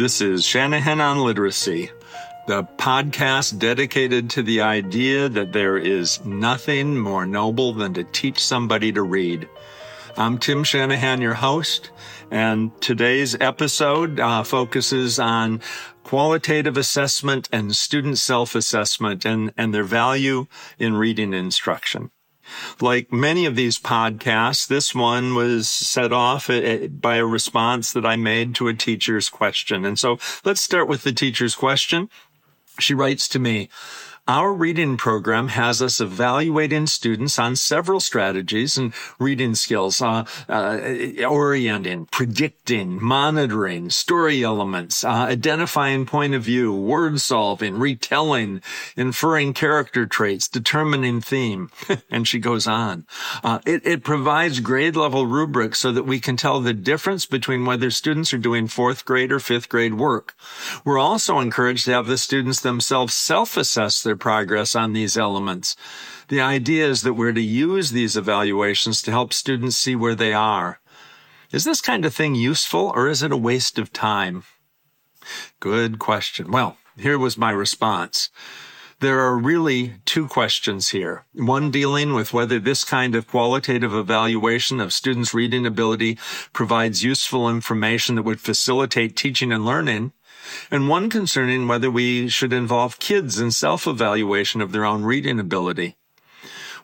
This is Shanahan on Literacy, the podcast dedicated to the idea that there is nothing more noble than to teach somebody to read. I'm Tim Shanahan, your host, and today's episode uh, focuses on qualitative assessment and student self-assessment and, and their value in reading instruction. Like many of these podcasts, this one was set off eh, eh, by a response that I made to a teacher's question. And so let's start with the teacher's question. She writes to me, our reading program has us evaluating students on several strategies and reading skills, uh, uh, orienting, predicting, monitoring, story elements, uh, identifying point of view, word solving, retelling, inferring character traits, determining theme. and she goes on. Uh, it, it provides grade level rubrics so that we can tell the difference between whether students are doing fourth grade or fifth grade work. We're also encouraged to have the students themselves self-assess their progress on these elements. The idea is that we're to use these evaluations to help students see where they are. Is this kind of thing useful or is it a waste of time? Good question. Well, here was my response. There are really two questions here. One dealing with whether this kind of qualitative evaluation of students' reading ability provides useful information that would facilitate teaching and learning and one concerning whether we should involve kids in self-evaluation of their own reading ability.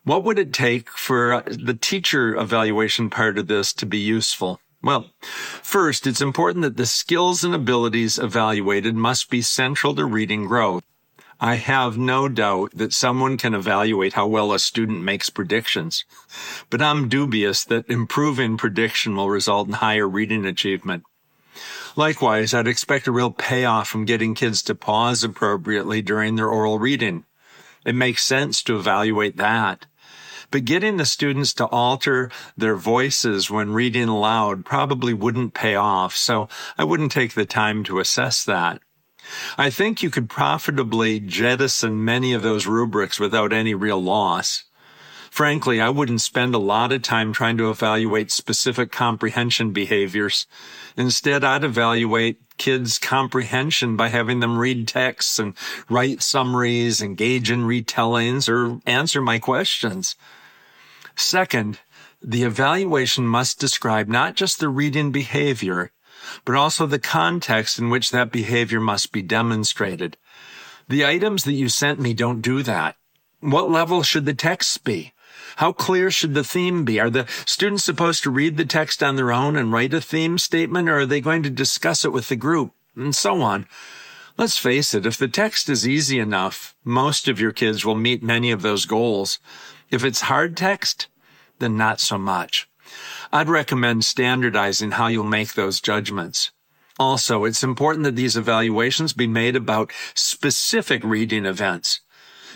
What would it take for the teacher evaluation part of this to be useful? Well, first, it's important that the skills and abilities evaluated must be central to reading growth. I have no doubt that someone can evaluate how well a student makes predictions, but I'm dubious that improving prediction will result in higher reading achievement. Likewise, I'd expect a real payoff from getting kids to pause appropriately during their oral reading. It makes sense to evaluate that. But getting the students to alter their voices when reading aloud probably wouldn't pay off, so I wouldn't take the time to assess that. I think you could profitably jettison many of those rubrics without any real loss. Frankly, I wouldn't spend a lot of time trying to evaluate specific comprehension behaviors. Instead, I'd evaluate kids' comprehension by having them read texts and write summaries, engage in retellings, or answer my questions. Second, the evaluation must describe not just the reading behavior, but also the context in which that behavior must be demonstrated. The items that you sent me don't do that. What level should the texts be? How clear should the theme be? Are the students supposed to read the text on their own and write a theme statement, or are they going to discuss it with the group? And so on. Let's face it, if the text is easy enough, most of your kids will meet many of those goals. If it's hard text, then not so much. I'd recommend standardizing how you'll make those judgments. Also, it's important that these evaluations be made about specific reading events.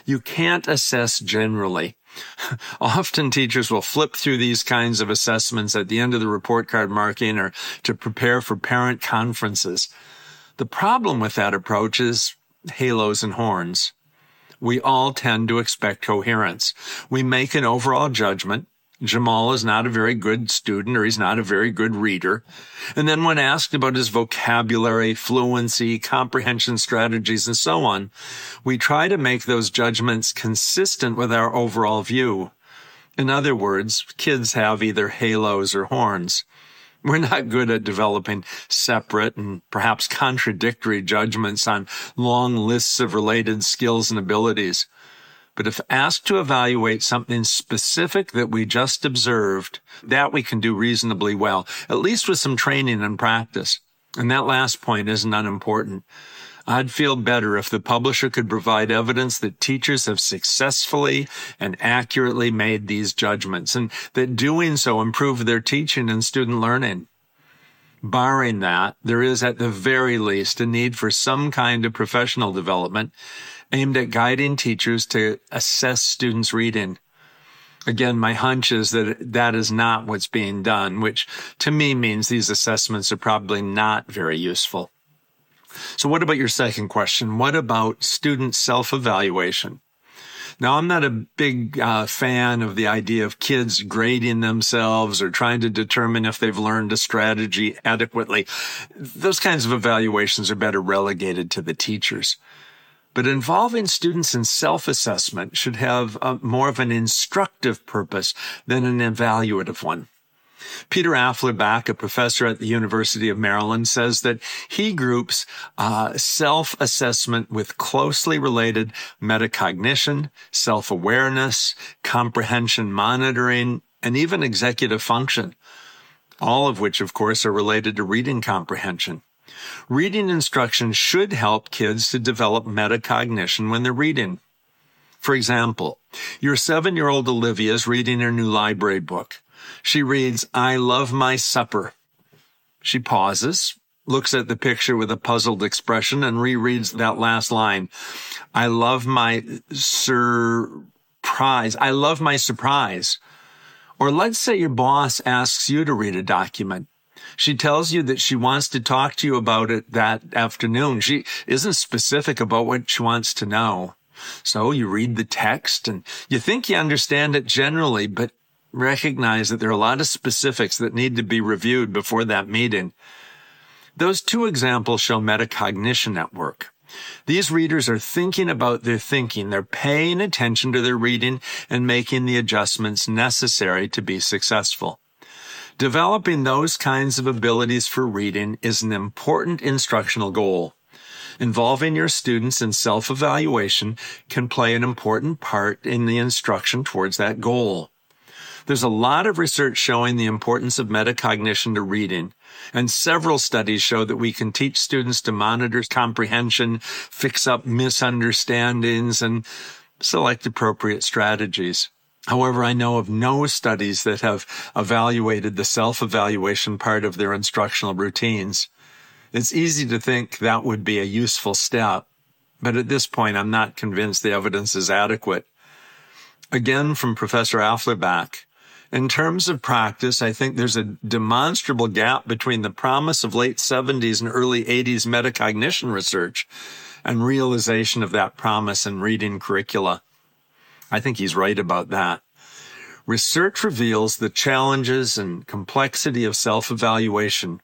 You can't assess generally. Often teachers will flip through these kinds of assessments at the end of the report card marking or to prepare for parent conferences. The problem with that approach is halos and horns. We all tend to expect coherence. We make an overall judgment Jamal is not a very good student or he's not a very good reader. And then when asked about his vocabulary, fluency, comprehension strategies, and so on, we try to make those judgments consistent with our overall view. In other words, kids have either halos or horns. We're not good at developing separate and perhaps contradictory judgments on long lists of related skills and abilities. But if asked to evaluate something specific that we just observed, that we can do reasonably well, at least with some training and practice. And that last point isn't unimportant. I'd feel better if the publisher could provide evidence that teachers have successfully and accurately made these judgments and that doing so improved their teaching and student learning. Barring that, there is at the very least a need for some kind of professional development aimed at guiding teachers to assess students' reading. Again, my hunch is that that is not what's being done, which to me means these assessments are probably not very useful. So what about your second question? What about student self-evaluation? Now, I'm not a big uh, fan of the idea of kids grading themselves or trying to determine if they've learned a strategy adequately. Those kinds of evaluations are better relegated to the teachers. But involving students in self-assessment should have a, more of an instructive purpose than an evaluative one. Peter Afflerbach, a professor at the University of Maryland, says that he groups uh, self-assessment with closely related metacognition, self-awareness, comprehension monitoring, and even executive function, all of which, of course, are related to reading comprehension. Reading instruction should help kids to develop metacognition when they're reading. For example, your seven year old Olivia is reading her new library book. She reads, I love my supper. She pauses, looks at the picture with a puzzled expression and rereads that last line. I love my surprise. I love my surprise. Or let's say your boss asks you to read a document. She tells you that she wants to talk to you about it that afternoon. She isn't specific about what she wants to know. So you read the text and you think you understand it generally, but recognize that there are a lot of specifics that need to be reviewed before that meeting. Those two examples show metacognition at work. These readers are thinking about their thinking. They're paying attention to their reading and making the adjustments necessary to be successful. Developing those kinds of abilities for reading is an important instructional goal. Involving your students in self-evaluation can play an important part in the instruction towards that goal. There's a lot of research showing the importance of metacognition to reading, and several studies show that we can teach students to monitor comprehension, fix up misunderstandings, and select appropriate strategies. However, I know of no studies that have evaluated the self-evaluation part of their instructional routines. It's easy to think that would be a useful step, but at this point, I'm not convinced the evidence is adequate. Again, from Professor Afflerbach, in terms of practice, I think there's a demonstrable gap between the promise of late 70s and early 80s metacognition research and realization of that promise in reading curricula. I think he's right about that. Research reveals the challenges and complexity of self-evaluation,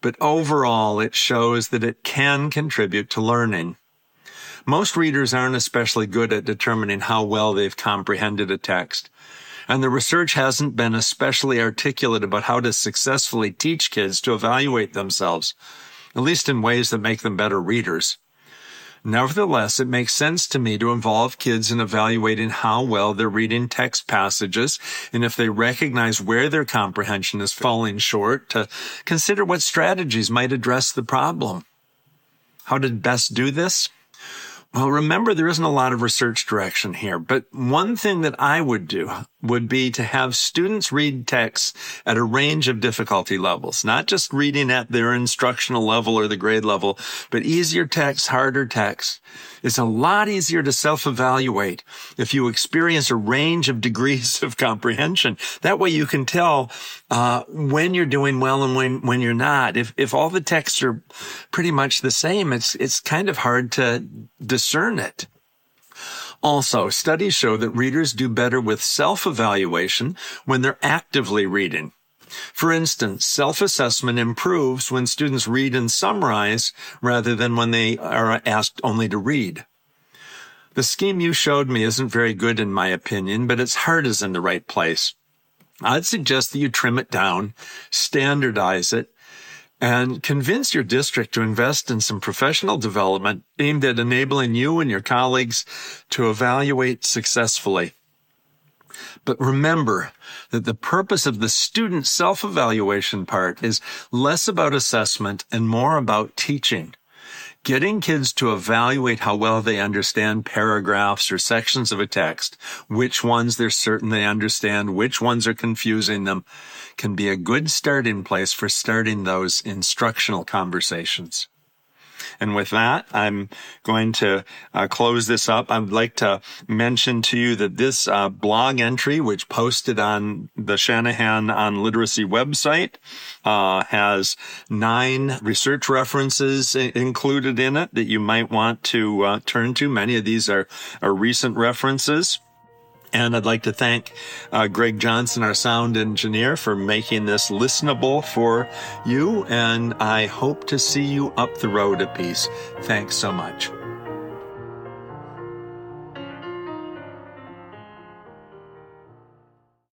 but overall it shows that it can contribute to learning. Most readers aren't especially good at determining how well they've comprehended a text. And the research hasn't been especially articulate about how to successfully teach kids to evaluate themselves, at least in ways that make them better readers. Nevertheless, it makes sense to me to involve kids in evaluating how well they're reading text passages and if they recognize where their comprehension is falling short to consider what strategies might address the problem. How to best do this? Well, remember, there isn't a lot of research direction here, but one thing that I would do would be to have students read texts at a range of difficulty levels, not just reading at their instructional level or the grade level, but easier texts, harder texts. It's a lot easier to self-evaluate if you experience a range of degrees of comprehension. That way you can tell uh, when you're doing well and when when you're not. If if all the texts are pretty much the same, it's it's kind of hard to discern it. Also, studies show that readers do better with self-evaluation when they're actively reading. For instance, self-assessment improves when students read and summarize rather than when they are asked only to read. The scheme you showed me isn't very good in my opinion, but its heart is in the right place. I'd suggest that you trim it down, standardize it, and convince your district to invest in some professional development aimed at enabling you and your colleagues to evaluate successfully. But remember that the purpose of the student self-evaluation part is less about assessment and more about teaching. Getting kids to evaluate how well they understand paragraphs or sections of a text, which ones they're certain they understand, which ones are confusing them, can be a good starting place for starting those instructional conversations. And with that, I'm going to uh, close this up. I'd like to mention to you that this uh, blog entry, which posted on the Shanahan on Literacy website, uh, has nine research references included in it that you might want to uh, turn to. Many of these are, are recent references. And I'd like to thank uh, Greg Johnson, our sound engineer, for making this listenable for you. And I hope to see you up the road a piece. Thanks so much.